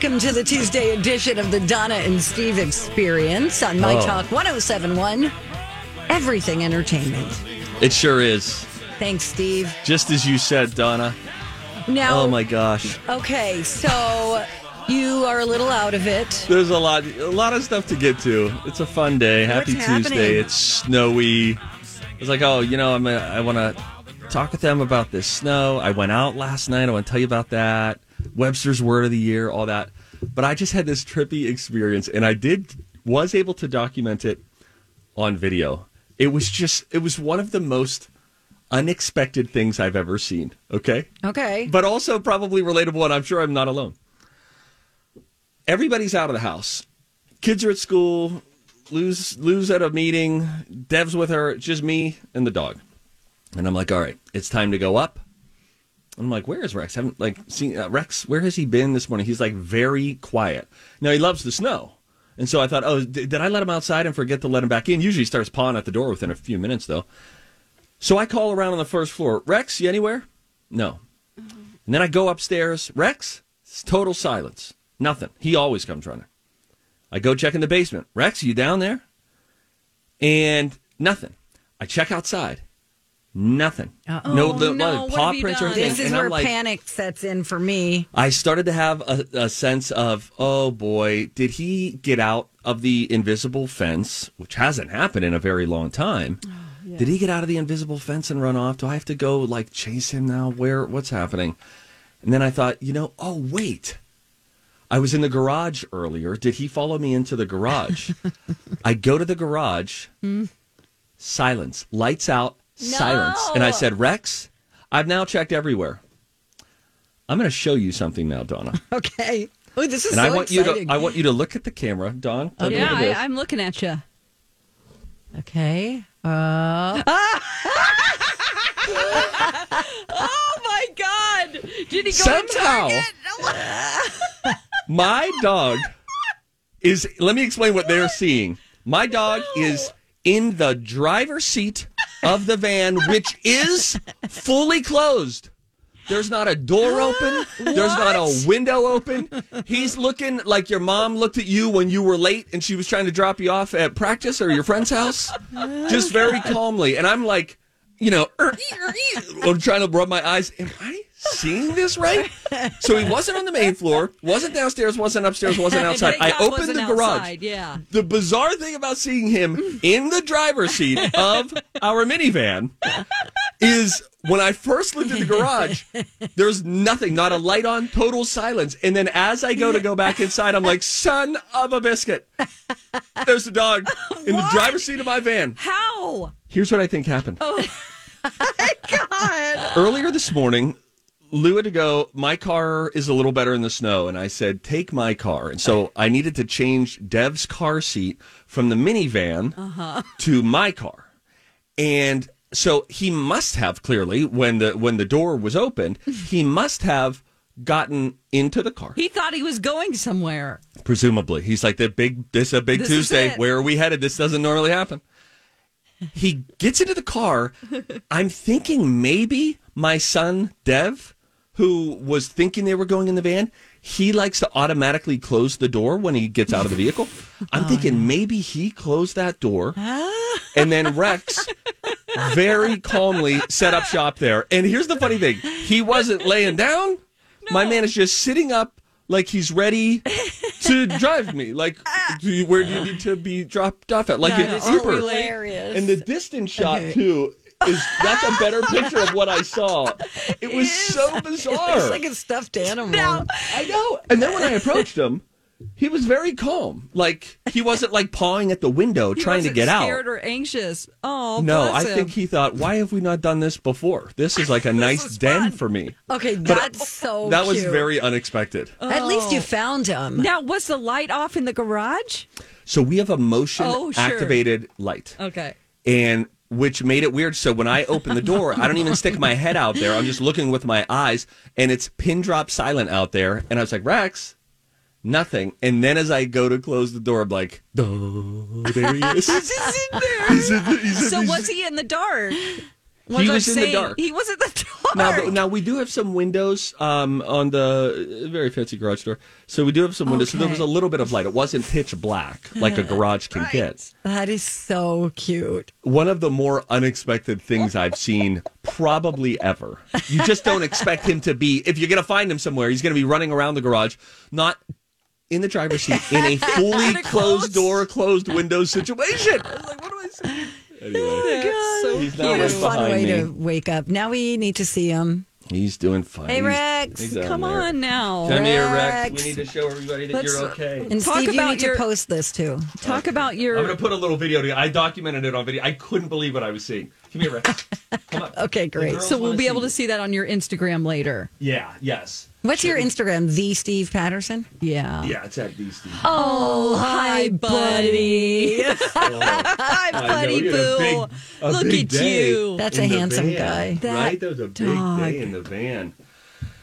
Welcome to the Tuesday edition of the Donna and Steve Experience on My Oh. Talk 1071. Everything Entertainment. It sure is. Thanks, Steve. Just as you said, Donna. Now, Oh my gosh. okay, so you are a little out of it. There's a lot a lot of stuff to get to. It's a fun day. Happy What's Tuesday. happening? It's snowy. It's like, oh, you know, I'm a, I want to talk with them about this snow. I went out last night. I want to tell you about that. Webster's word of the year, all that. But I just had this trippy experience and I did was able to document it on video. It was just it was one of the most unexpected things I've ever seen, okay? Okay. but also probably relatable, and I'm sure I'm not alone. Everybody's out of the house. Kids are at school. Lou's Lou's at a meeting. Dev's with her. It's just me and the dog. And I'm like, all right, it's time to go up. I'm like, where is Rex? haven't like seen uh, Rex. Where has he been this morning? He's like very quiet. Now he loves the snow, and so I thought, oh, d- did I let him outside and forget to let him back in? Usually he starts pawing at the door within a few minutes, though. So I call around on the first floor. Rex, you anywhere? No. And then I go upstairs. Rex, it's total silence. Nothing. He always comes running. I go check in the basement. Rex, you down there? And nothing. I check outside. Nothing. No, the, no, what paw prints or anything. This is and where I'm like, panic sets in for me. I started to have a, a sense of, oh boy, did he get out of the invisible fence, which hasn't happened in a very long time? Did he get out of the invisible fence and run off? Do I have to go like chase him now? Where? What's happening? And then I thought, you know, oh wait, I was in the garage earlier. Did he follow me into the garage? I go to the garage. Silence. Lights out. Silence. And I said, Rex, I've now checked everywhere. I'm going to show you something now, Donna. Okay. Oh, this is And so I want exciting. you to I want you to look at the camera, Don. A Yeah, look at this. I, I'm looking at you. Okay. Uh, oh my God! Did he go Somehow, my dog is. Let me explain what they're seeing. My dog is in the driver's seat of the van, which is fully closed. There's not a door open. There's not a window open. He's looking like your mom looked at you when you were late and she was trying to drop you off at practice or your friend's house, just very calmly. And I'm like, you know, er, er, er, I'm trying to rub my eyes. Am I seeing this right? So he wasn't on the main floor, wasn't downstairs, wasn't upstairs, wasn't outside. I opened the garage. outside, Yeah. The bizarre thing about seeing him in the driver's seat of our minivan is when I first looked at the garage, there's nothing, not a light on, total silence. And then as I go to go back inside, I'm like, son of a biscuit. There's the dog in the driver's seat of my van. How? Here's what I think happened. Oh. my God. Earlier this morning, Lou had to go, my car is a little better in the snow. And I said, take my car. And so I needed to change Dev's car seat from the minivan uh-huh. to my car. And so he must have clearly, when the when the door was opened, he must have gotten into the car. He thought he was going somewhere. Presumably, he's like the big. This is a big This Tuesday. Where are we headed? This doesn't normally happen. He gets into the car. I'm thinking maybe my son Dev, who was thinking they were going in the van, he likes to automatically close the door when he gets out of the vehicle. I'm oh, thinking maybe he closed that door, ah. and then Rex very calmly set up shop there. And here's the funny thing: he wasn't laying down. My man is just sitting up, like he's ready to drive me. Like, do you, where do you need to be dropped off at? Like That an Uber. hilarious. And the distance shot too is that's a better picture of what I saw. It was so bizarre. It's like a stuffed animal. I know. And then when I approached him, he was very calm. Like he wasn't like pawing at the window He trying to wasn't get out. scared or anxious. Oh, No, bless I him. think he thought, why have we not done this before? This is like a nice den fun. for me. Okay, But that's so that was very unexpected. At least you oh. found him. Now, was the light off in the garage? So we have a motion Oh, sure. activated light. Okay. and which made it weird. So when I open the door, I don't even stick my head out there. I'm just looking with my eyes, and it's pin drop silent out there. And I was like, Rex, nothing. And then as I go to close the door, I'm like, oh, there he is. He's in there. He's in the- he's in so these- was he in the dark? He I'm was in the saying? dark. He was in the dark. Now, but- now we do have some windows um, on the uh, very fancy garage door. So we do have some windows. So there was a little bit of light. It wasn't pitch black like a garage can get. That is so cute. one of the more unexpected things I've seen probably ever. You just don't expect him to be, if you're going to find him somewhere, he's going to be running around the garage, not in the driver's seat, in a fully closed door, closed window situation. I was like, what do I say? Anyway, oh so he's now What a fun way me. to wake up. Now we need to see him. He's doing fine. Hey, Rex, he's down Come there. on now. Come here, Rex. Rex. We need to show everybody that Let's- you're okay. And Talk Steve, you about need your- to post this too. Talk about your. I'm going to put a little video together. I documented it on video. I couldn't believe what I was seeing. Come here, Rex. Come on. Okay, great. So we'll be able to see that on your Instagram later. Yeah, yes. What's your Instagram? The Steve Patterson. Yeah. Yeah, it's at these Steve. Oh, hi, buddy. hi, buddy a boo. Look at you. That's a handsome guy. That right? That was a big dog. day in the van.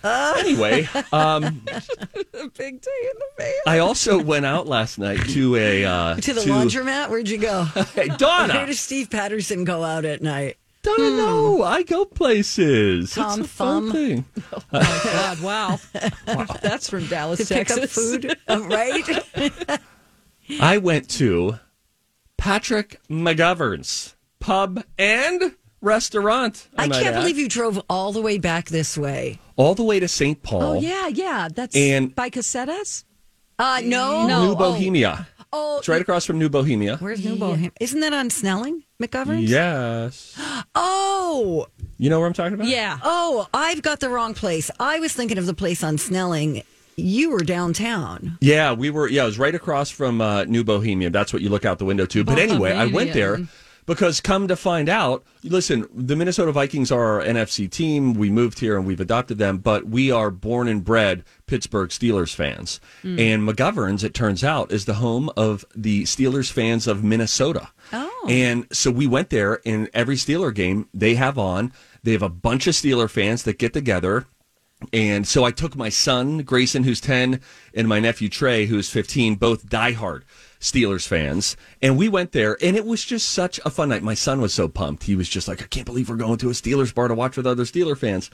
anyway, um, A big day in the van. I also went out last night to a uh, To the laundromat? Where'd you go? Hey, Where does Steve Patterson go out at night? Donna, no, I go places. Tom it's a fun thing. Oh, my God, wow. wow. That's from Dallas, To pick Texas. up food, Oh, right? I went to Patrick McGovern's pub and restaurant. I might can't add. believe you drove all the way back this way. All the way to St. Paul. Oh, yeah, yeah. That's And- by Cossetta's? Uh, no, No. New oh. Bohemia. Oh, It's right across from New Bohemia. Where's New Bohemia? Isn't that on Snelling, McGovern's? Yes. Oh, You know what I'm talking about? Yeah. oh, I've got the wrong place. I was thinking of the place on Snelling. You were downtown. Yeah, we were. Yeah, it was right across from uh, New Bohemia. That's what you look out the window to. But anyway, I went there because come to find out, listen, the Minnesota Vikings are our NFC team. We moved here and we've adopted them, but we are born and bred Pittsburgh Steelers fans. Hmm. And McGovern's, it turns out, is the home of the Steelers fans of Minnesota. Oh. And so we went there, and every Steeler game they have on, they have a bunch of Steeler fans that get together. And so I took my son, Grayson, who's 10, and my nephew, Trey, who's 15, both diehard Steelers fans. And we went there, and it was just such a fun night. My son was so pumped. He was just like, I can't believe we're going to a Steelers bar to watch with other Steeler fans.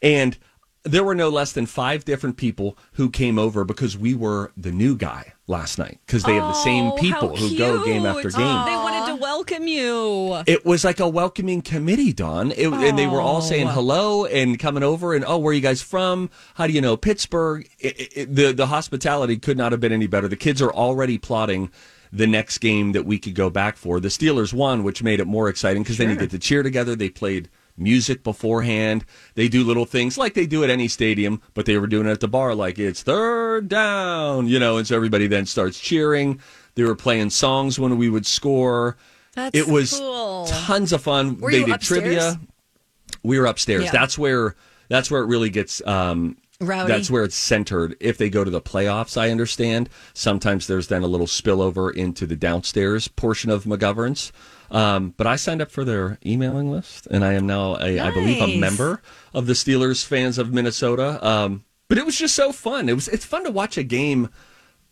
And there were no less than five different people who came over because we were the new guy last night because they have the same Oh, people who go game after cute. game. They wanted to welcome you. It was like a welcoming committee, Don. It, And they were all oh. saying hello and coming over and, oh, where are you guys from? How do you know Pittsburgh? It, it, the, the hospitality could not have been any better. The kids are already plotting the next game that we could go back for. The Steelers won, which made it more exciting because then you get to cheer together. They played music beforehand. They do little things like they do at any stadium, but they were doing it at the bar like it's third down, you know, and so everybody then starts cheering. They were playing songs when we would score. That's it was cool. tons of fun. Were they did upstairs? trivia. We were upstairs. Yeah. That's where that's where it really gets um Rowdy. that's where it's centered. If they go to the playoffs, I understand. Sometimes there's then a little spillover into the downstairs portion of McGovern's. Um, but I signed up for their emailing list, and I am now, a, I believe, a member of the Steelers fans of Minnesota. Um, but it was just so fun. It was it's fun to watch a game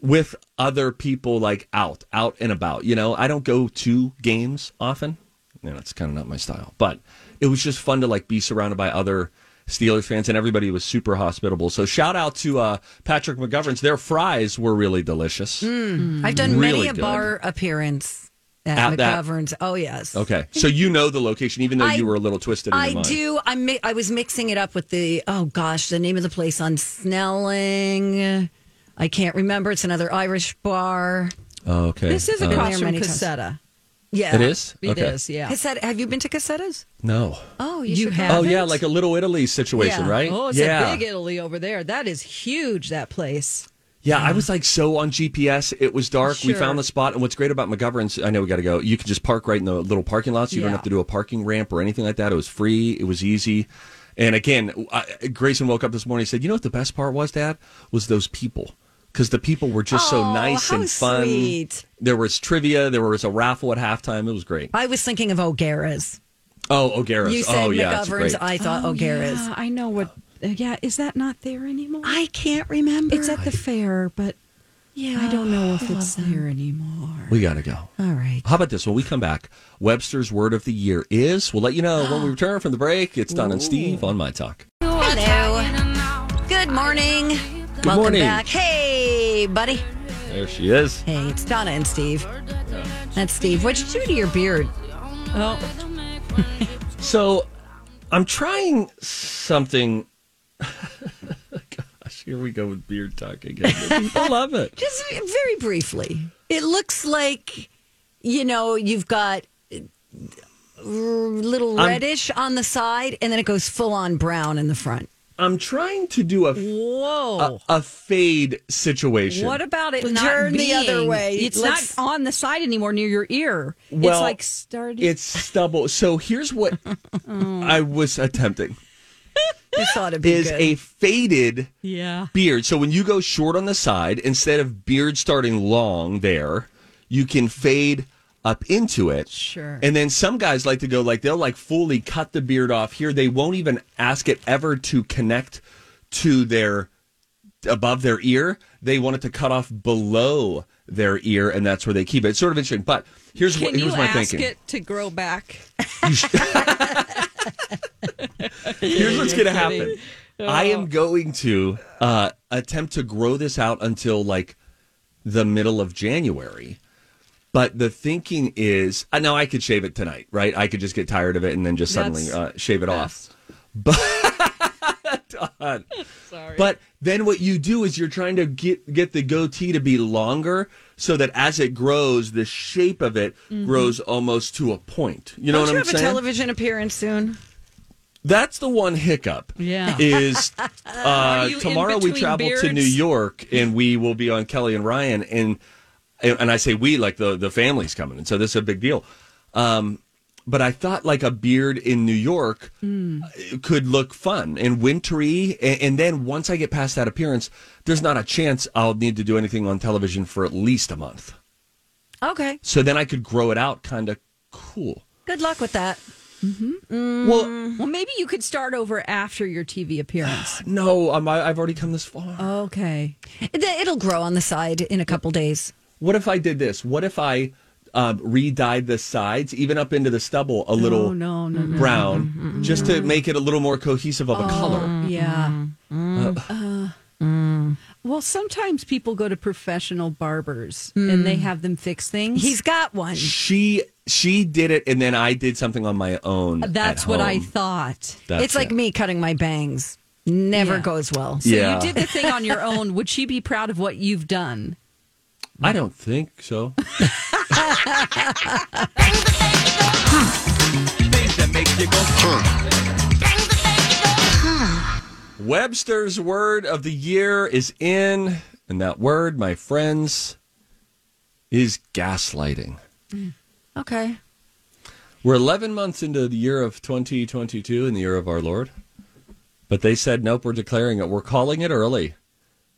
with other people like out, out and about. You know, I don't go to games often. You know, it's kind of not my style. But it was just fun to like be surrounded by other Steelers fans, and everybody was super hospitable. So shout out to uh, Patrick McGovern's. Their fries were really delicious. I've done Really many a good. bar appearance at, At that- Oh yes. Okay, so you know the location, even though I- you were a little twisted. In your I mind. do. I mi- I was mixing it up with the oh gosh, the name of the place on Snelling. I can't remember. It's another Irish bar. Oh, okay. This is Been across there from many times. Cossetta. Yeah, It is? It Okay. is, yeah. Cossetta. Have you been to Cossetta's? No. Oh, you, You have? Oh, yeah, like a Little Italy situation, Yeah. right? Oh, it's yeah. a big Italy over there. That is huge, that place. Yeah, I was like so on GPS. It was dark. We found the spot. And what's great about McGovern's, I know we got to go. You can just park right in the little parking lots. You don't have to do a parking ramp or anything like that. It was free. It was easy. And again, I, Grayson woke up this morning and said, You know what the best part was, Dad? Was those people. Because the people were just so Oh, nice how and fun. sweet. There was trivia. There was a raffle at halftime. It was great. I was thinking of O'Gara's. Oh, O'Gara's. You oh, said oh, yeah. It's McGovern's. great. I thought Oh, O'Gara's. Yeah, I know what. Yeah, is that not there anymore? I can't remember. it's at the fair, but yeah. I don't know if it's there anymore. We got to go. All right. How about this? When we come back, Webster's word of the year is. We'll let you know when we return from the break. It's Don and Steve on My Talk. Hello. Good morning. Welcome morning. back. Hey, buddy. There she is. Hey, it's Donna and Steve. That's Steve. What'd you do to your beard? Oh, So I'm trying something. Gosh, here we go with beard talk again. People love it. Just very briefly. It looks like, you know, you've got uh, little I'm- reddish on the side, and then it goes full on brown in the front. I'm trying to do a, whoa. a, a fade situation. what about it Well, not turn the other way. It's Let's- not on the side anymore near your ear. Well, it's like starting. It's stubble. So here's what I was attempting You thought it'd be is good. a faded yeah. beard. So when you go short on the side, instead of beard starting long there, you can fade up into it. Sure. And then some guys like to go like they'll like fully cut the beard off here. They won't even ask it ever to connect to their above their ear. They want it to cut off below their ear, and that's where they keep it. It's sort of interesting. But here's Can what here's you my ask thinking. it to grow back? Here's what's going to happen. I am going to uh, attempt to grow this out until like the middle of January. But the thinking is, I know I could shave it tonight, right? I could just get tired of it and then just suddenly uh, shave it off. best. God. But then what you do is you're trying to get get the goatee to be longer so that as it grows, the shape of it grows almost to a point. You know Mm-hmm. Don't what you I'm have a television appearance soon? That's the one hiccup. Yeah. Is uh, tomorrow we travel to? New York and we will be on Kelly and Ryan and and I say we like the the family's coming and so this is a big deal. Um, but I thought like a beard in New York uh, could look fun and wintry. And, and then once I get past that appearance, there's not a chance I'll need to do anything on television for at least a month. Okay. So then I could grow it out kind of cool. Good luck with that. Well, Well, maybe you could start over after your TV appearance. no, um, I, I've already come this far. Okay. It- It'll grow on the side in a couple days. What if I did this? What if I um, re-dyed the sides, even up into the stubble, a little Oh, no, no, no. brown, mm-hmm. just to make it a little more cohesive of a oh, color? Yeah. Mm-hmm. Uh, uh mm-hmm. Well, sometimes people go to professional barbers mm. and they have them fix things. He's got one. She she did it, and then I did something on my own. That's what I thought. That's it's like me cutting my bangs. Never Yeah. goes well. So Yeah. you did the thing on your own. Would she be proud of what you've done? I don't think so. Webster's word of the year is in, and that word, my friends, is gaslighting. Okay. We're 11 months into the year of 2022 in the year of our Lord. But they said, nope, we're declaring it. We're calling it early.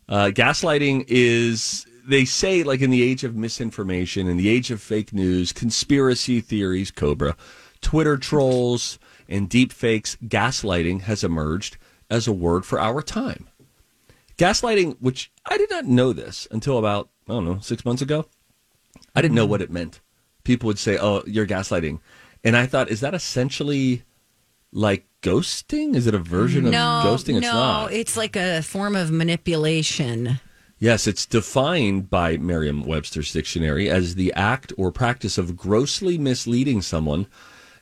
Uh, gaslighting is, they say, like in the age of misinformation, in the age of fake news, conspiracy theories, Cobra, Twitter trolls, and deep fakes, gaslighting has emerged as a word for our time. Gaslighting, which I did not know this until about, I don't know, six months ago. I didn't know mm-hmm. what it meant. People would say, "Oh, you're gaslighting," and I thought, is that essentially like ghosting? Is it a version of No, ghosting? It's no, not. it's like a form of manipulation. Yes, it's defined by Merriam-Webster's dictionary as the act or practice of grossly misleading someone,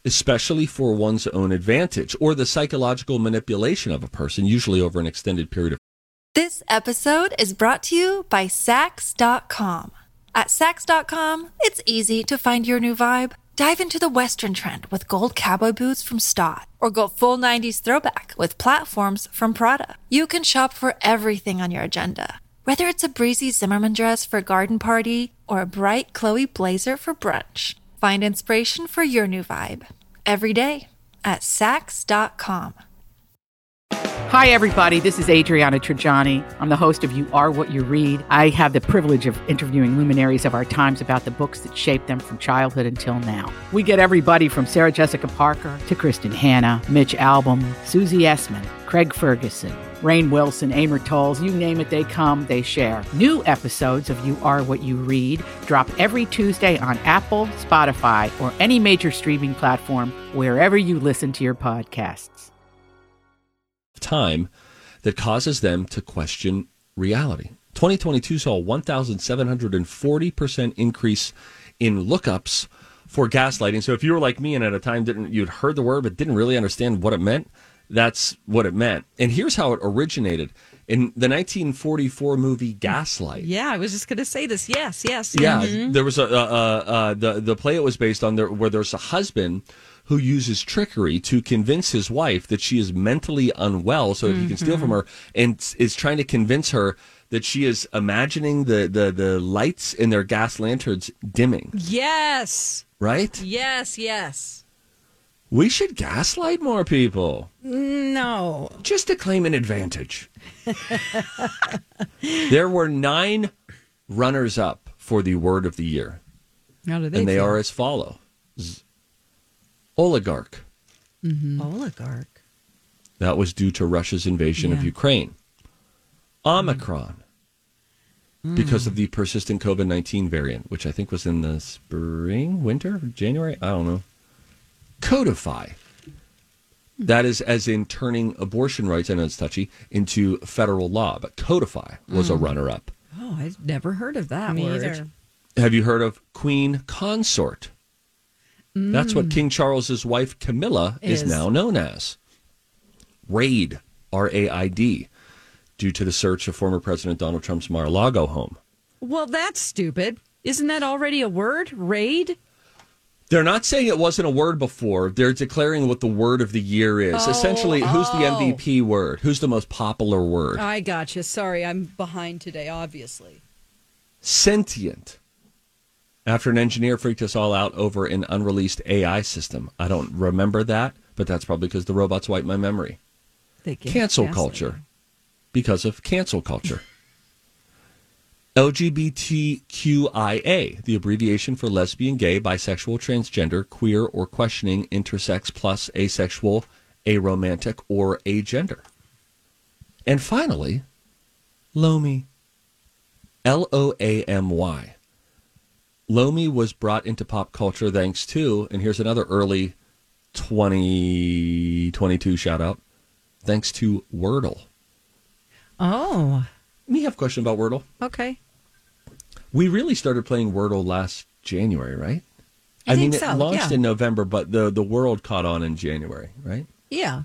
especially for one's own advantage, or the psychological manipulation of a person, usually over an extended period of This episode is brought to you by Saks.com. At Saks.com, it's easy to find your new vibe. Dive into the Western trend with gold cowboy boots from Staud, or go full 90s throwback with platforms from Prada. You can shop for everything on your agenda, whether it's a breezy Zimmermann dress for a garden party or a bright Chloe blazer for brunch. Find inspiration for your new vibe every day at Saks.com. Hi, everybody. This is Adriana Trigiani. I'm the host of You Are What You Read. I have the privilege of interviewing luminaries of our times about the books that shaped them from childhood until now. We get everybody from Sarah Jessica Parker to Kristin Hannah, Mitch Albom, Susie Essman, Craig Ferguson, Rainn Wilson, Amor Towles, you name it, they come, they share. New episodes of You Are What You Read drop every Tuesday on Apple, Spotify, or any major streaming platform wherever you listen to your podcasts time that causes them to question reality. 2022 saw a 1,740% increase in lookups for gaslighting. So if you were like me and at a time didn't you'd heard the word but didn't really understand what it meant, that's what it meant. And here's how it originated. In the 1944 movie Gaslight. Yeah, I was just going to say this. Yes, yes. Yeah, mhm. there was a uh, uh, uh, the the play it was based on there where there's a husband who uses trickery to convince his wife that she is mentally unwell so that he can steal from her and is trying to convince her that she is imagining the, the, the lights in their gas lanterns dimming, Yes, right? yes, yes. We should gaslight more people No. just to claim an advantage. there were nine runners up for the word of the year, How do they and they feel? are as follow oligarch. Mm-hmm. oligarch. That was due to Russia's invasion of Ukraine. Omicron, mm. because of the persistent COVID 19 variant, which I think was in the spring, winter, January? I don't know. Codify. That is as in turning abortion rights, I know it's touchy, into federal law, but codify was a hmm. runner up. Oh, I've never heard of that Me word. either. Have you heard of Queen Consort? Mm. That's what King Charles's wife Camilla is, Is. now known as. RAID, R A I D, due to the search of former President Donald Trump's Mar-a-Lago home. Well, that's stupid. Isn't that already a word? Raid? They're not saying it wasn't a word before. They're declaring what the word of the year is. Oh, Essentially, who's the oh. MVP word? Who's the most popular word? I gotcha. Sorry, I'm behind today, obviously. Sentient. After an engineer freaked us all out over an unreleased AI system. I don't remember that, but that's probably because the robots wiped my memory. They cancel culture because of cancel culture. LGBTQIA, the abbreviation for lesbian, gay, bisexual, transgender, queer, or questioning intersex plus asexual, aromantic, or agender. And finally, Loamy. L O A M Y. Loamy was brought into pop culture thanks to, and here's another early 2022 shout out, thanks to Wordle. Oh, Me have a question about Wordle. okay. We really started playing Wordle last January, right? I mean, think it launched yeah. in November, but the the world caught on in January, right? Yeah.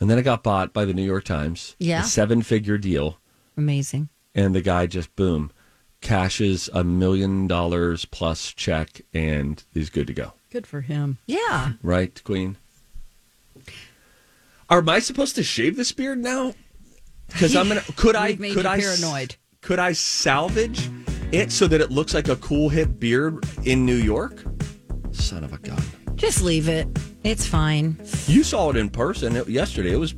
And then it got bought by the New York Times. Yeah. A seven figure deal. Amazing. And the guy just, boom, cashes a million dollars plus check and is good to go. Good for him. Yeah. Right, Queen? Are am I supposed to shave this beard now? Because I'm gonna. Could I? Made could you I? paranoid. Could I salvage it so that it looks like a cool hip beard in New York? Son of a gun! Just leave it. It's fine. You saw it in person it, yesterday. It was,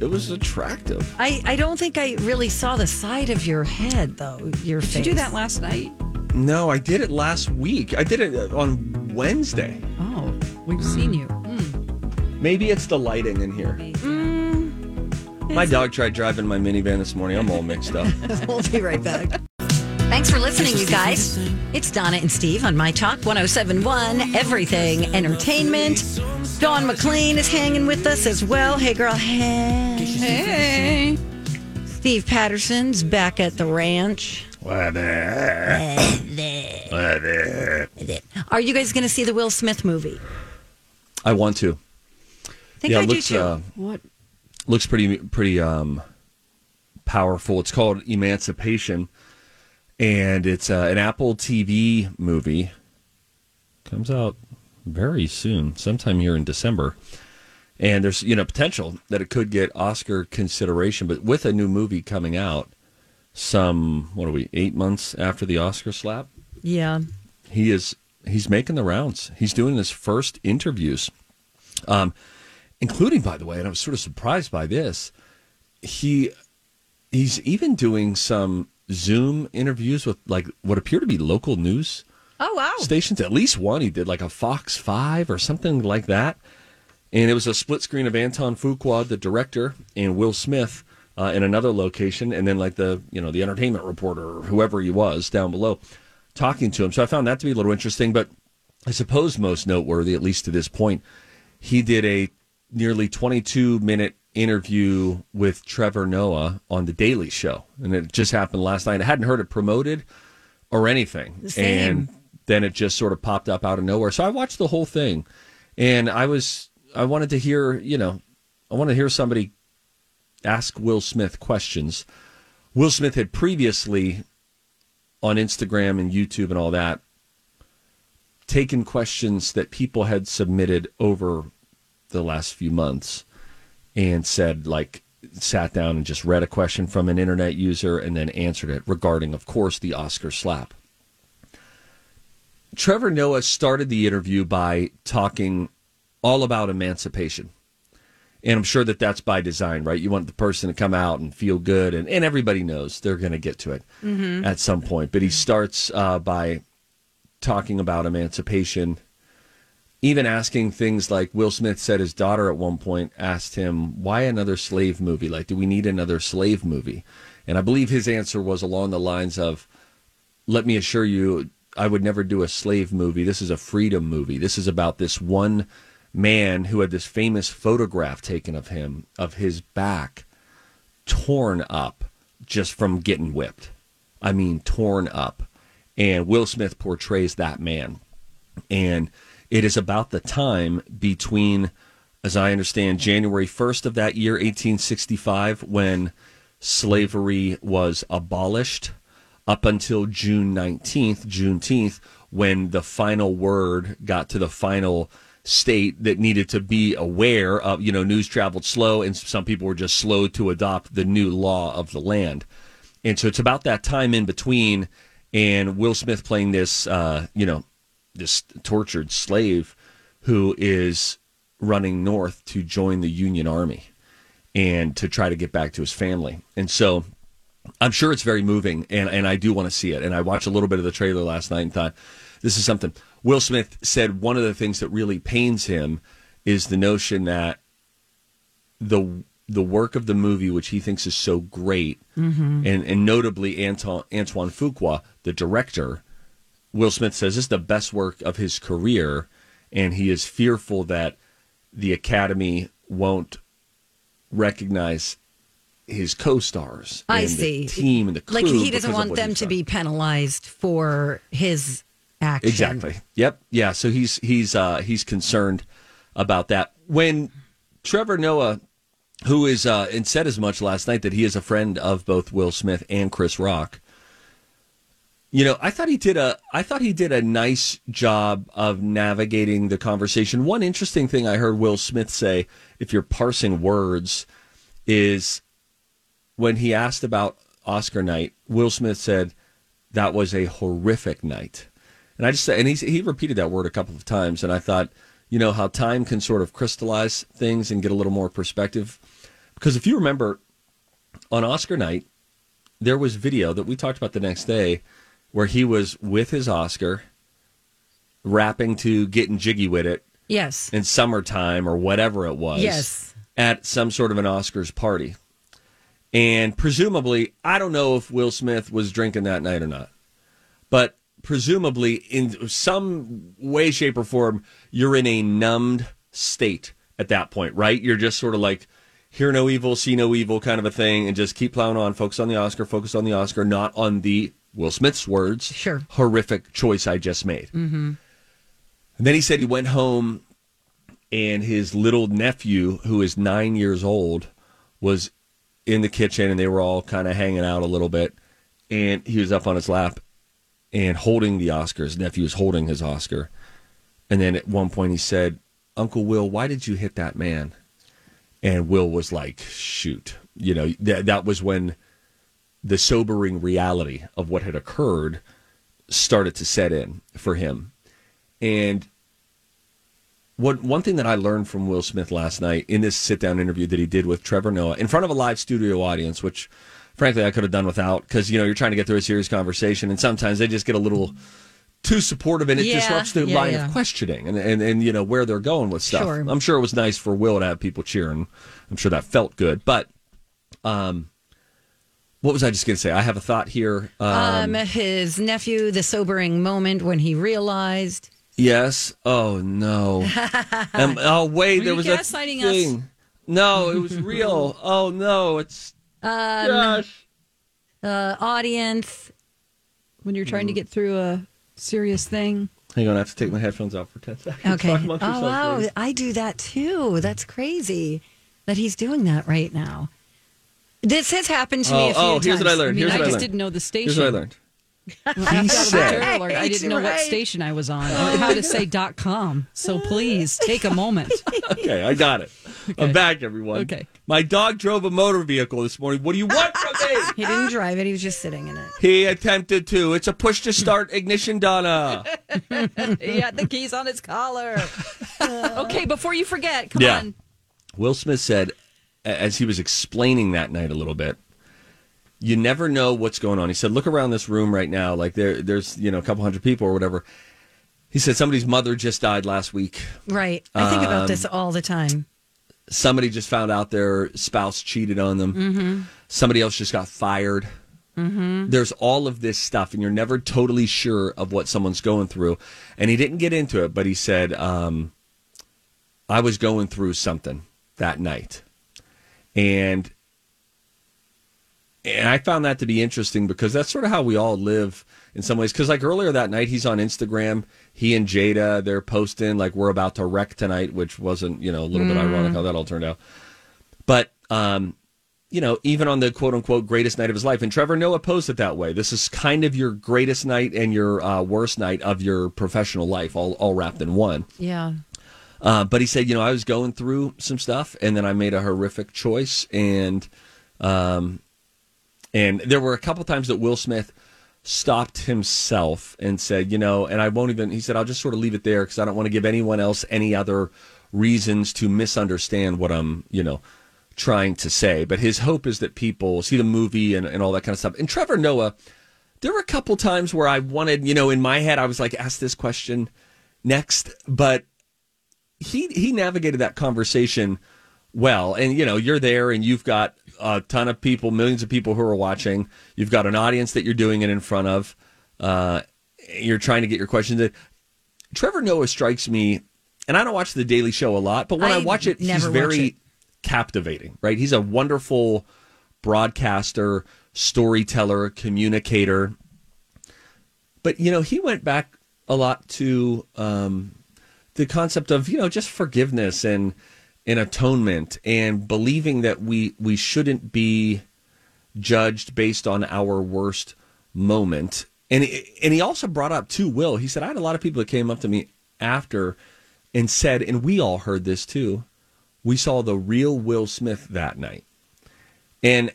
it was attractive. I, I don't think I really saw the side of your head, though. Your Did face. you do that last night? No, I did it last week. I did it uh, on Wednesday. Oh, we've seen you. Maybe it's the lighting in here. My dog tried driving my minivan this morning. I'm all mixed up. We'll be right back. Thanks for listening, you guys. It's Donna and Steve on My Talk 1071, Everything Entertainment. Dawn McLean is hanging with us as well. Hey, girl. Hey. Hey. Steve Patterson's back at the ranch. Are you guys going to see the Will Smith movie? I want to. I think yeah, I it do looks too. uh, What? Looks pretty pretty um powerful. It's called Emancipation, and it's uh, an Apple TV movie. Comes out very soon, sometime here in December. And there's you know potential that it could get Oscar consideration, but with a new movie coming out, some what are we eight months after the Oscar slap? Yeah, he is he's making the rounds. He's doing his first interviews, um, including by the way, and I was sort of surprised by this. He he's even doing some Zoom interviews with like what appear to be local news Oh wow! stations. At least one he did, like a Fox Five or something like that. And it was a split screen of Anton Fuqua, the director, and Will Smith uh, in another location, and then like the you know the entertainment reporter or whoever he was down below talking to him. So I found that to be a little interesting. But I suppose most noteworthy, at least to this point, he did a nearly 22 minute interview with Trevor Noah on the Daily Show, and it just happened last night. I hadn't heard it promoted or anything, and then it just sort of popped up out of nowhere. So I watched the whole thing, and I was I wanted to hear you know I wanted to hear somebody ask Will Smith questions. Will Smith had previously on Instagram and YouTube and all that taken questions that people had submitted over the last few months and said like sat down and just read a question from an internet user and then answered it regarding of course the Oscar slap. Trevor Noah started the interview by talking all about emancipation. And I'm sure that that's by design, right? You want the person to come out and feel good, and, and everybody knows they're going to get to it at some point. But he starts uh, by talking about emancipation, even asking things like Will Smith said his daughter at one point asked him, Why another slave movie? Like, do we need another slave movie? And I believe his answer was along the lines of, Let me assure you, I would never do a slave movie. This is a freedom movie. This is about this one man who had this famous photograph taken of him, of his back torn up just from getting whipped. I mean, torn up. And Will Smith portrays that man. And it is about the time between, as I understand, January 1st of that year, 1865, when slavery was abolished, up until June 19th, Juneteenth, when the final word got to the final state that needed to be aware of, you know, news traveled slow, and some people were just slow to adopt the new law of the land. And so it's about that time in between, and Will Smith playing this, uh, you know, this tortured slave who is running north to join the Union Army and to try to get back to his family. And so I'm sure it's very moving, and, and I do want to see it. And I watched a little bit of the trailer last night and thought, this is something. Will Smith said one of the things that really pains him is the notion that the the work of the movie, which he thinks is so great, mm-hmm. and, and notably Anton, Antoine Fuqua, the director, Will Smith says this is the best work of his career, and he is fearful that the Academy won't recognize his co-stars. I and see. the team and the crew. Like he doesn't want them to be penalized for his action. Exactly. Yep. Yeah. So he's he's uh, he's concerned about that. When Trevor Noah, who is uh, and said as much last night that he is a friend of both Will Smith and Chris Rock. You know, I thought he did a I thought he did a nice job of navigating the conversation. One interesting thing I heard Will Smith say, if you're parsing words, is when he asked about Oscar night, Will Smith said that was a horrific night. And I just and he he repeated that word a couple of times, and I thought, you know, how time can sort of crystallize things and get a little more perspective. Because if you remember, on Oscar night, there was video that we talked about the next day, where he was with his Oscar, rapping to "Getting Jiggy with It" Yes. in summertime or whatever it was. Yes. At some sort of an Oscars party. And presumably, I don't know if Will Smith was drinking that night or not. But presumably, in some way, shape, or form, you're in a numbed state at that point, right? You're just sort of like, hear no evil, see no evil kind of a thing, and just keep plowing on, focus on the Oscar, focus on the Oscar, not on the Will Smith's words. Sure. Horrific choice I just made. Mm-hmm. And then he said he went home and his little nephew, who is nine years old, was in the kitchen and they were all kind of hanging out a little bit. And he was up on his lap and holding the Oscar. His nephew was holding his Oscar. And then at one point he said, Uncle Will, why did you hit that man? And Will was like, shoot. You know, that, that was when the sobering reality of what had occurred started to set in for him. And what one thing that I learned from Will Smith last night in this sit down interview that he did with Trevor Noah in front of a live studio audience, which frankly I could have done without because you know you're trying to get through a serious conversation and sometimes they just get a little too supportive and it Yeah, disrupts the yeah, line yeah. of questioning and, and and you know where they're going with stuff. Sure. I'm sure it was nice for Will to have people cheering. I'm sure that felt good, but um. What was I just going to say? I have a thought here. Um, his nephew, the sobering moment when he realized. Yes. Oh no. um, oh wait, there was a gaslighting us? thing. No, it was real. oh no, it's Um, gosh. uh, audience. When you're trying to get through a serious thing. Hang on, I have to take my headphones off for ten seconds. Okay. Oh wow, please. I do that too. That's crazy that he's doing that right now. This has happened to me a oh, oh, few oh, times. here's what I I learned. mean, Here's I what I just learned. didn't know the station. Here's what I learned. He said- I didn't know what station I was on or how to say dot com. So please take a moment. Okay, I got it. I'm back, everyone. Okay. My dog drove a motor vehicle this morning. What do you want from me? He didn't drive it. He was just sitting in it. He attempted to. It's a push to start ignition, Donna. he had the keys on his collar. okay, before you forget, come Yeah. on. Will Smith said, a- as he was explaining that night a little bit, you never know what's going on. He said, look around this room right now. Like there, there's, you know, a couple hundred people or whatever. He said, somebody's mother just died last week. Right. I think about Um, this all the time. Somebody just found out their spouse cheated on them. Mm-hmm. Somebody else just got fired. There's all of this stuff, and you're never totally sure of what someone's going through. And he didn't get into it, but he said, um, I was going through something that night. And and I found that to be interesting because that's sort of how we all live in some ways. Because like earlier that night, he's on Instagram. He and Jada, they're posting like we're about to wreck tonight, which wasn't you know a little bit ironic how that all turned out. But um, you know, even on the quote unquote greatest night of his life, and Trevor Noah posed it that way. This is kind of your greatest night and your uh, worst night of your professional life, all all wrapped in one. Yeah. Uh, but he said, you know, I was going through some stuff, and then I made a horrific choice, and um, and there were a couple times that Will Smith stopped himself and said, you know, and I won't even. He said, I'll just sort of leave it there because I don't want to give anyone else any other reasons to misunderstand what I'm, you know, trying to say. But his hope is that people see the movie and, and all that kind of stuff. And Trevor Noah, there were a couple times where I wanted, you know, in my head, I was like, ask this question next, but he he navigated that conversation well. And you know you're there and you've got a ton of people millions of people who are watching. You've got an audience that you're doing it in front of uh, you're trying to get your questions in. Trevor noah strikes me and i don't watch the daily show a lot but when i, I watch it he's very it. captivating right? He's a wonderful broadcaster storyteller communicator. But you know he went back a lot to um, the concept of you know just forgiveness and and atonement and believing that we we shouldn't be judged based on our worst moment and and he also brought up too will he said i had a lot of people that came up to me after and said and we all heard this too we saw the real will smith that night and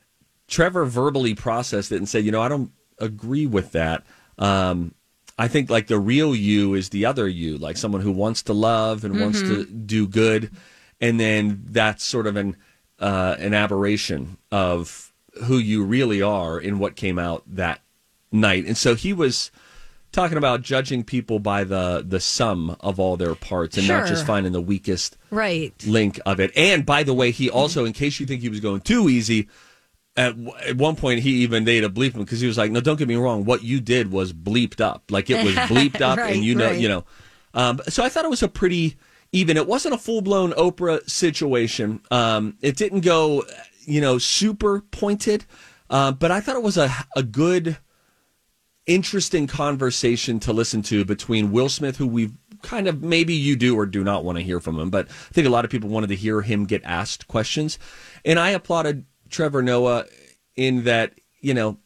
Trevor verbally processed it and said, you know, I don't agree with that. Um, I think like the real you is the other you, like someone who wants to love and wants to do good, and then that's sort of an uh, an aberration of who you really are in what came out that night. And so he was talking about judging people by the the sum of all their parts and not just finding the weakest Right. link of it. And by the way, he also, in case you think he was going too easy, at, at one point he even had to bleep him because he was like, "No, don't get me wrong. What you did was bleeped up. Like it was bleeped up, Right, and you know, right. you know." Um, so I thought it was a pretty even. It wasn't a full blown Oprah situation. Um, it didn't go, you know, super pointed, uh, but I thought it was a a good interesting conversation to listen to between Will Smith, who we've kind of maybe you do or do not want to hear from him, but I think a lot of people wanted to hear him get asked questions. And I applauded Trevor Noah in that, you know,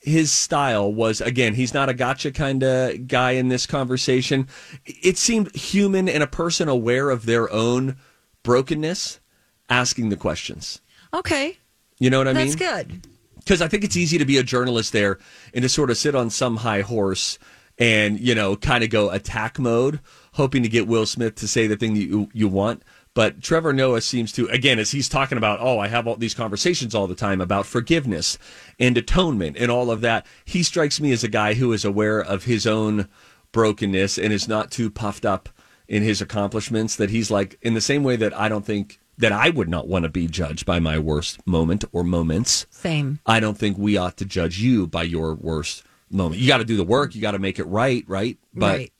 his style was again, he's not a gotcha kind of guy in this conversation. It seemed human and a person aware of their own brokenness asking the questions. Okay. You know what I That's mean? That's good. because I think it's easy to be a journalist there and to sort of sit on some high horse and you know kind of go attack mode, hoping to get Will Smith to say the thing that you you want. But Trevor Noah seems to again as he's talking about, oh, I have all these conversations all the time about forgiveness and atonement and all of that. He strikes me as a guy who is aware of his own brokenness and is not too puffed up in his accomplishments that he's like in the same way that I don't think that I would not want to be judged by my worst moment or moments. Same. I don't think we ought to judge you by your worst moment. You got to do the work. You got to make it right, right? But right.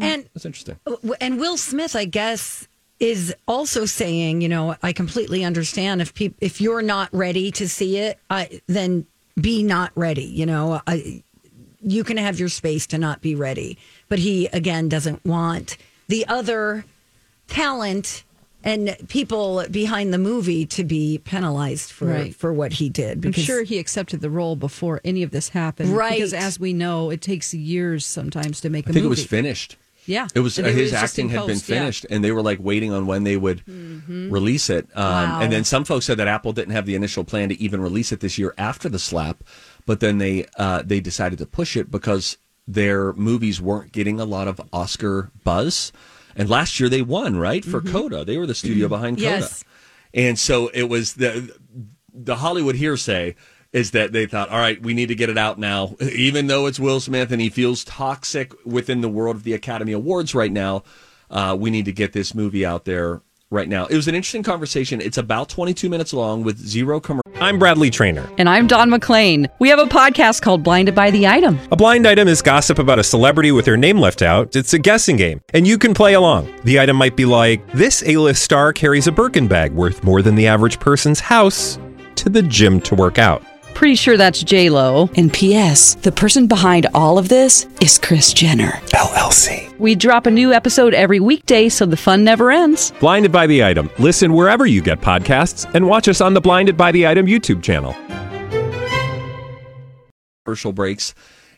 And that's interesting. and Will Smith, I guess, is also saying, you know, I completely understand if people if you're not ready to see it, I, then be not ready. You know, I, you can have your space to not be ready. But he again doesn't want the other talent and people behind the movie to be penalized for Right. for what he did. I'm sure he accepted the role before any of this happened. Right. Because as we know, it takes years sometimes to make a I think it was finished. Yeah. It was uh, his acting in had been post, yeah. finished, and they were like waiting on when they would release it. Um, Wow. And then some folks said that Apple didn't have the initial plan to even release it this year after the slap, but then they uh, they decided to push it because their movies weren't getting a lot of Oscar buzz. And last year they won, right for Coda. They were the studio behind Coda, Yes. and so it was the the Hollywood hearsay is that they thought, all right, we need to get it out now, even though it's Will Smith and he feels toxic within the world of the Academy Awards right now. Uh, we need to get this movie out there right now. It was an interesting conversation. It's about 22 minutes long with zero commercial. I'm Bradley Trainer. And I'm Don McClain. We have a podcast called Blinded by the Item. A blind item is gossip about a celebrity with their name left out. It's a guessing game, and you can play along. The item might be like this: A-list star carries a Birkin bag worth more than the average person's house to the gym to work out. Pretty sure that's J Lo. And P.S. The person behind all of this is Kris Jenner. LLC. We drop a new episode every weekday, so the fun never ends. Blinded by the item. Listen wherever you get podcasts, and watch us on the Blinded by the Item YouTube channel. commercial breaks,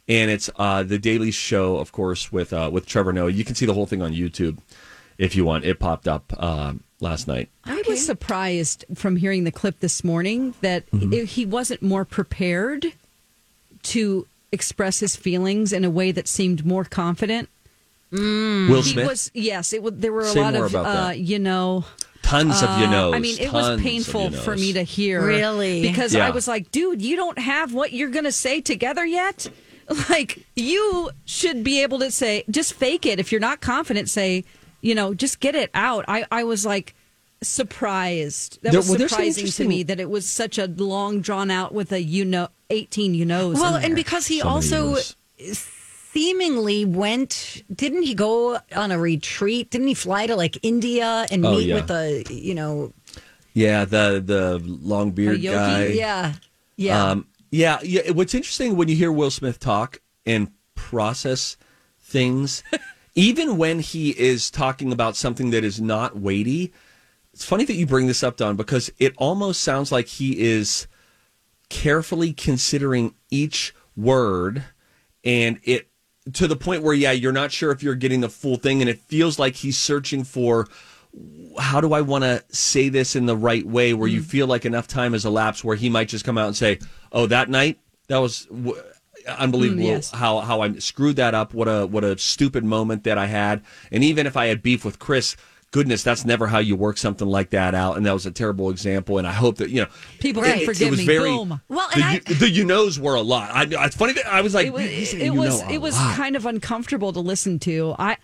and it's uh, the Daily Show, of course, with uh, with Trevor Noah. You can see the whole thing on YouTube if you want. It popped up uh, last night. I was surprised from hearing the clip this morning that Mm-hmm. he wasn't more prepared to express his feelings in a way that seemed more confident. Will He Smith, was yes, it w- there were a Say lot of uh, you know tons of you uh, know. I mean, it was painful for me to hear. Really? Because Yeah. I was like, dude, you don't have what you're going to say together yet? Like, you should be able to say, just fake it. If you're not confident, say, you know, just get it out. I, I was like, surprised. That There- was well, surprising to me that it was such a long, drawn out with a, you know, 18 you knows. Well, and because he So also seemingly went, didn't he go on a retreat? Didn't he fly to like India and Oh, meet yeah. with a, you know, Yeah, the the long beard yogi? guy. yeah, yeah. Um, yeah, yeah. What's interesting when you hear Will Smith talk and process things, even when he is talking about something that is not weighty, it's funny that you bring this up, Don, because it almost sounds like he is carefully considering each word and it to the point where yeah you're not sure if you're getting the full thing and it feels like he's searching for how do I want to say this in the right way where you hmm. feel like enough time has elapsed where he might just come out and say, "Oh, that night that was w- unbelievable hmm, yes. how how I screwed that up. What a what a stupid moment that I had." And even if I had beef with Chris, goodness, that's never how you work something like that out. And that was a terrible example. And I hope that you know People it- can it- forgive it was me. Very, Boom. Well, the, I- you, the you knows were a lot. I, it's funny that I was like, it was "You it you was know it was lot." kind of uncomfortable to listen to. I,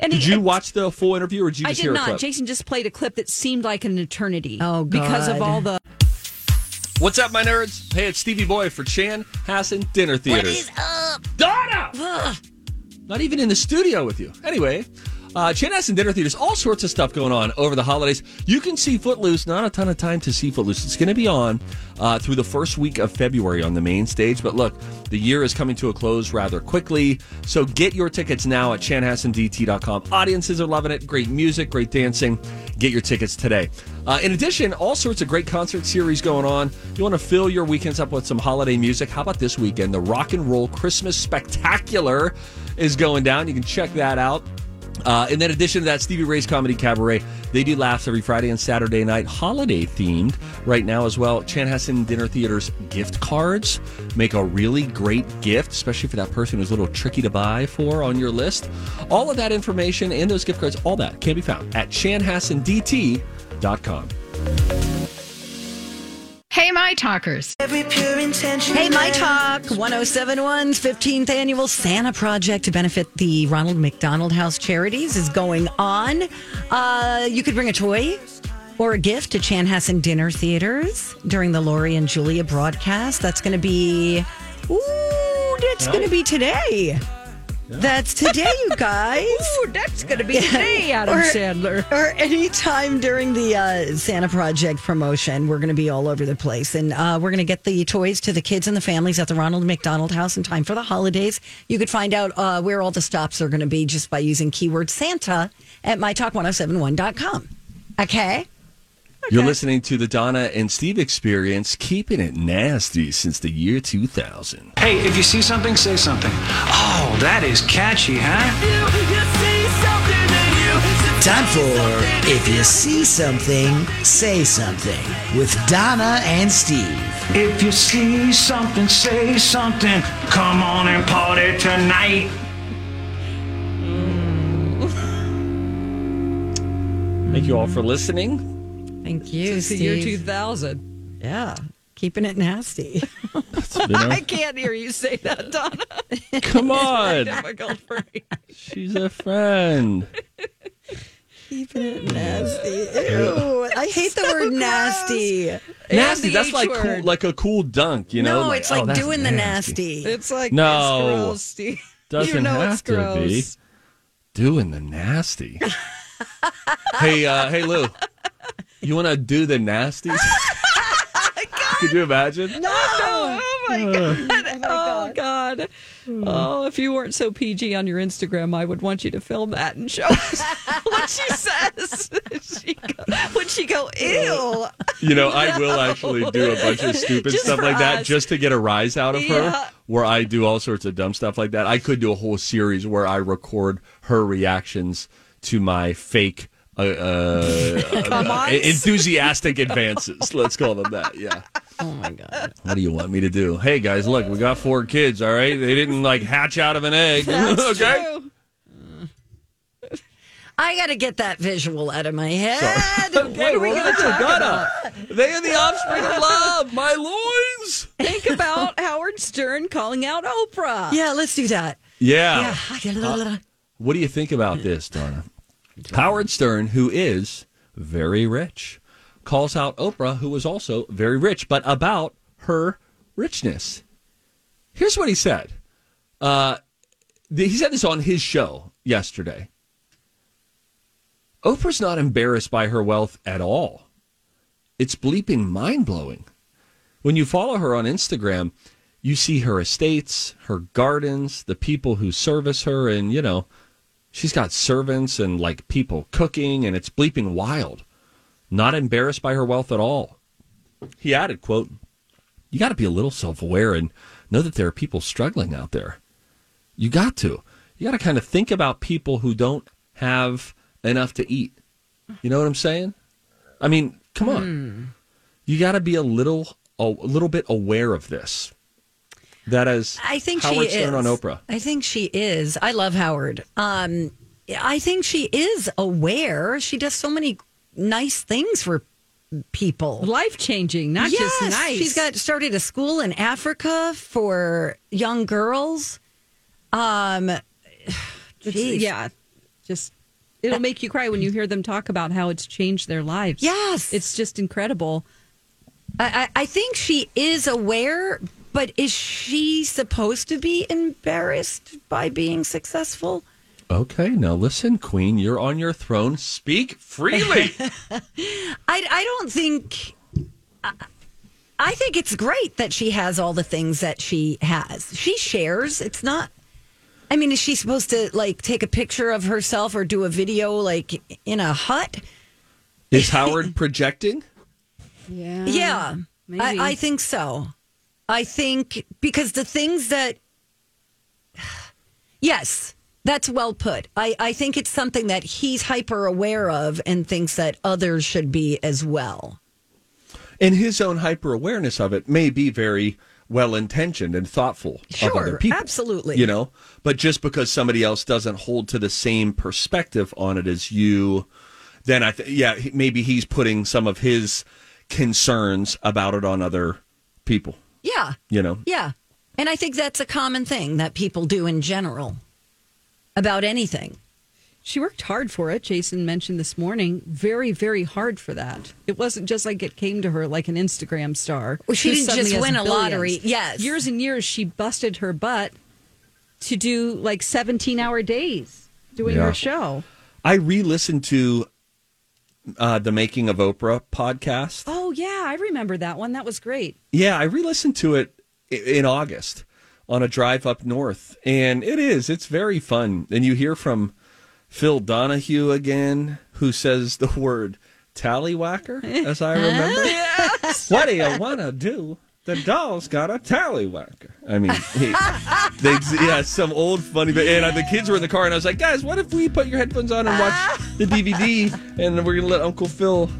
and Did he- you watch the full interview or did you I just did hear a not. clip? Jason just played a clip that seemed like an eternity. Oh, God. because of all the What's up, my nerds? Hey, it's Stevie Boy for Chan Hassan Dinner Theater. what is up? Donna! Not even in the studio with you. Anyway, Uh, Chanhassen Dinner Theaters, all sorts of stuff going on over the holidays. You can see Footloose, not a ton of time to see Footloose. It's going to be on uh, through the first week of February on the main stage. But look, the year is coming to a close rather quickly. So get your tickets now at chanhassendt.com. Audiences are loving it. Great music, great dancing. Get your tickets today. Uh, in addition, all sorts of great concert series going on. You want to fill your weekends up with some holiday music? How about this weekend? The Rock and Roll Christmas Spectacular is going down. You can check that out. Uh, and then, addition to that, Stevie Ray's Comedy Cabaret. They do laughs every Friday and Saturday night, holiday themed right now as well. Chanhassen Dinner Theater's gift cards make a really great gift, especially for that person who's a little tricky to buy for on your list. All of that information and those gift cards, all that can be found at chanhassendt.com. Hey, my talkers. Hey, My Talk 1071's 15th annual Santa Project to benefit the Ronald McDonald House Charities is going on. Uh, you could bring a toy or a gift to Chanhassen Dinner Theaters during the Lori and Julia broadcast. That's going to be, ooh, that's going to be today. That's today, you guys. Ooh, that's going to be today, Adam Or- Sandler. Or anytime during the uh, Santa Project promotion, we're going to be all over the place. And uh, we're going to get the toys to the kids and the families at the Ronald McDonald House in time for the holidays. You could find out uh, where all the stops are going to be just by using keyword Santa at mytalk1071.com. Okay? You're listening to the Donna and Steve experience, keeping it nasty since the year 2000. Hey, if you see something, say something. Oh, that is catchy, huh? Time for If You See Something, Say Something with Donna and Steve. If you see something, say something. Come on and party tonight. Thank you all for listening. Thank you, Since the year 2000. Yeah. Keeping it nasty. It's been a- I can't hear you say that, Donna. Come on. Difficult for me. She's a friend. Keeping it nasty. Ew. I hate the word nasty. Nasty. That's H like cool, like a cool dunk, you know? no, it's oh, like that's doing the nasty. It's like No. it's gross, Steve. Doesn't you know have it's to be. Doing the nasty. hey, uh, hey, Lou. You want to do the nasties? Could you imagine? No! Oh, oh. oh my god! Oh god! Oh, if you weren't so PG on your Instagram, I would want you to film that and show us what she says. she go, would she go? Ew! Uh, you know, I will actually do a bunch of stupid Just stuff for like that us. just to get a rise out of her, where I do all sorts of dumb stuff like that. I could do a whole series where I record her reactions to my fake. Uh, uh, uh, enthusiastic advances. Let's call them that. Yeah. Oh my god. What do you want me to do? Hey guys, look, we got four kids. All right, they didn't like hatch out of an egg. okay. True. I got to get that visual out of my head. what Okay, well, that's a gotta. They are the offspring of love. My loins. Think about Howard Stern calling out Oprah. Yeah, let's do that. Yeah. Yeah. What do you think about this, Donna? Howard Stern, who is very rich, calls out Oprah, who is also very rich, but about her richness. Here's what he said. Uh, th- he said this on his show yesterday. Oprah's not embarrassed by her wealth at all. It's bleeping mind blowing. When you follow her on Instagram, you see her estates, her gardens, the people who service her, and you know, she's got servants and like people cooking, and it's bleeping wild. Not embarrassed by her wealth at all. He added, quote, You got to be a little self aware and know that there are people struggling out there. You got to. You got to kind of think about people who don't have enough to eat. You know what I'm saying? I mean, come on. Hmm. You got to be a little a little bit aware of this. That is I think Howard she Stern is. on Oprah. I think she is. I love Howard. Um, I think she is aware. She does so many nice things for people. Life changing, not yes, just nice. She's got started a school in Africa for young girls. Um, geez. yeah, just it'll make you cry when you hear them talk about how it's changed their lives. Yes. it's just incredible. I, I I think she is aware, but is she supposed to be embarrassed by being successful? Okay, now listen, Queen, you're on your throne. Speak freely. I, I don't think. I, I think it's great that she has all the things that she has. She shares. It's not. I mean, is she supposed to like take a picture of herself or do a video like in a hut? Is Howard projecting? Yeah. Yeah, maybe. I, I think so. I think because the things that, yes, that's well put. I, I think it's something that he's hyper aware of and thinks that others should be as well. And his own hyper awareness of it may be very well intentioned and thoughtful of Sure, other people. absolutely. You know, but just because somebody else doesn't hold to the same perspective on it as you, then I think, yeah, maybe he's putting some of his concerns about it on other people, Yeah, you know? yeah. And I think that's a common thing that people do in general about anything. She worked hard for it. Jason mentioned this morning. Very, very hard for that. It wasn't just like it came to her like an Instagram star. Well, she didn't just win a billions. lottery. Yes. Years and years, she busted her butt to do like 17 hour days doing Yeah. her show. I re listened to uh, the Making of Oprah podcast. Oh, yeah. I remember that one. That was great. Yeah, I re-listened to it in August on a drive up north, and it is it's very fun. And you hear from Phil Donahue again, who says the word tallywhacker, as I remember. What do you want to do? The doll's got a tallywhacker. I mean, he, they, yeah, some old funny. And the kids were in the car, and I was like, guys, what if we put your headphones on and watch the DVD, and we're gonna let Uncle Phil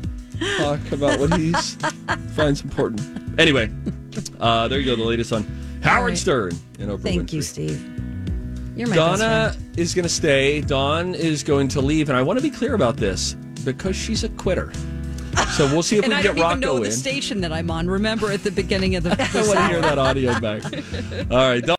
talk about what he finds important. Anyway, uh, there you go. The latest on Howard right. Stern and Oprah Thank Winfrey. you, Steve. You're my Donna is going to stay. Dawn is going to leave, and I want to be clear about this because she's a quitter. So we'll see if we can get even know Rocco the station that I'm on. Remember at the beginning of the. I want to hear that audio back. All right.